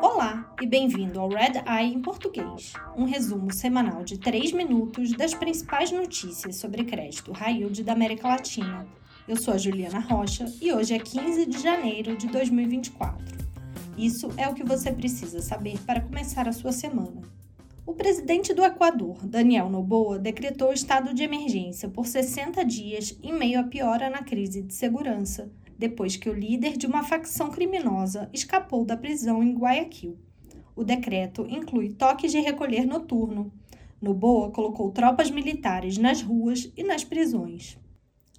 Olá e bem-vindo ao Red Eye em português, um resumo semanal de 3 minutos das principais notícias sobre crédito high yield da América Latina. Eu sou a Juliana Rocha e hoje é 15 de janeiro de 2024. Isso é o que você precisa saber para começar a sua semana. O presidente do Equador, Daniel Noboa, decretou estado de emergência por 60 dias em meio à piora na crise de segurança, depois que o líder de uma facção criminosa escapou da prisão em Guayaquil. O decreto inclui toques de recolher noturno. Noboa colocou tropas militares nas ruas e nas prisões.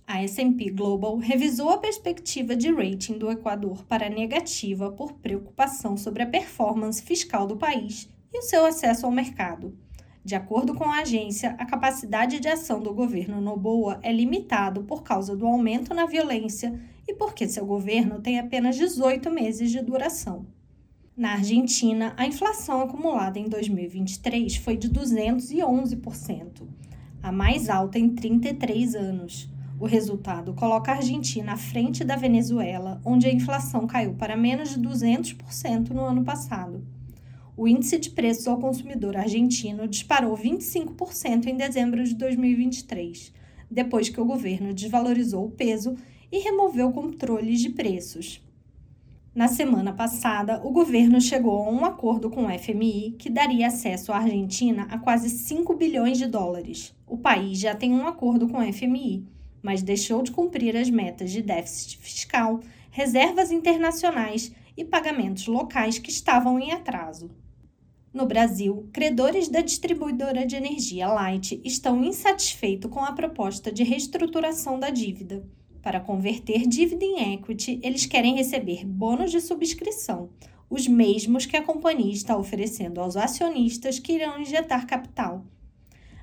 A S&P Global revisou a perspectiva de rating do Equador para negativa por preocupação sobre a performance fiscal do país e o seu acesso ao mercado. De acordo com a agência, a capacidade de ação do governo Noboa é limitado por causa do aumento na violência e porque seu governo tem apenas 18 meses de duração. Na Argentina, a inflação acumulada em 2023 foi de 211%, a mais alta em 33 anos. O resultado coloca a Argentina à frente da Venezuela, onde a inflação caiu para menos de 200% no ano passado o índice de preços ao consumidor argentino disparou 25% em dezembro de 2023, depois que o governo desvalorizou o peso e removeu controles de preços. Na semana passada, o governo chegou a um acordo com o FMI que daria acesso à Argentina a quase 5 bilhões de dólares. O país já tem um acordo com o FMI, mas deixou de cumprir as metas de déficit fiscal, reservas internacionais e pagamentos locais que estavam em atraso. No Brasil, credores da distribuidora de energia Light estão insatisfeitos com a proposta de reestruturação da dívida. Para converter dívida em equity, eles querem receber bônus de subscrição, os mesmos que a companhia está oferecendo aos acionistas que irão injetar capital.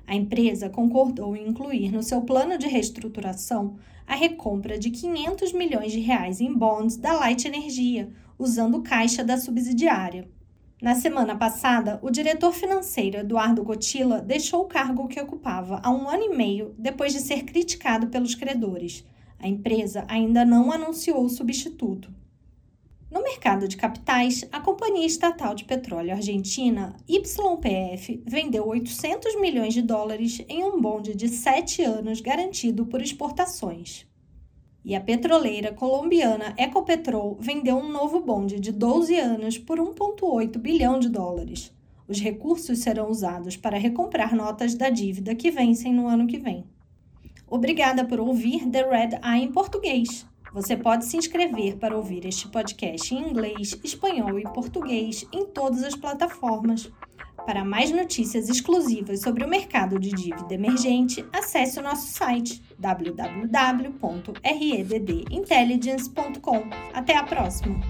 A empresa concordou em incluir no seu plano de reestruturação a recompra de 500 milhões de reais em bonds da Light Energia, usando caixa da subsidiária. Na semana passada, o diretor financeiro Eduardo Gotila deixou o cargo que ocupava há um ano e meio depois de ser criticado pelos credores. A empresa ainda não anunciou o substituto. No mercado de capitais, a companhia estatal de petróleo argentina YPF vendeu 800 milhões de dólares em um bonde de sete anos garantido por exportações. E a petroleira colombiana Ecopetrol vendeu um novo bonde de 12 anos por 1,8 bilhão de dólares. Os recursos serão usados para recomprar notas da dívida que vencem no ano que vem. Obrigada por ouvir The Red Eye em português. Você pode se inscrever para ouvir este podcast em inglês, espanhol e português em todas as plataformas. Para mais notícias exclusivas sobre o mercado de dívida emergente, acesse o nosso site www.reddintelligence.com. Até a próxima!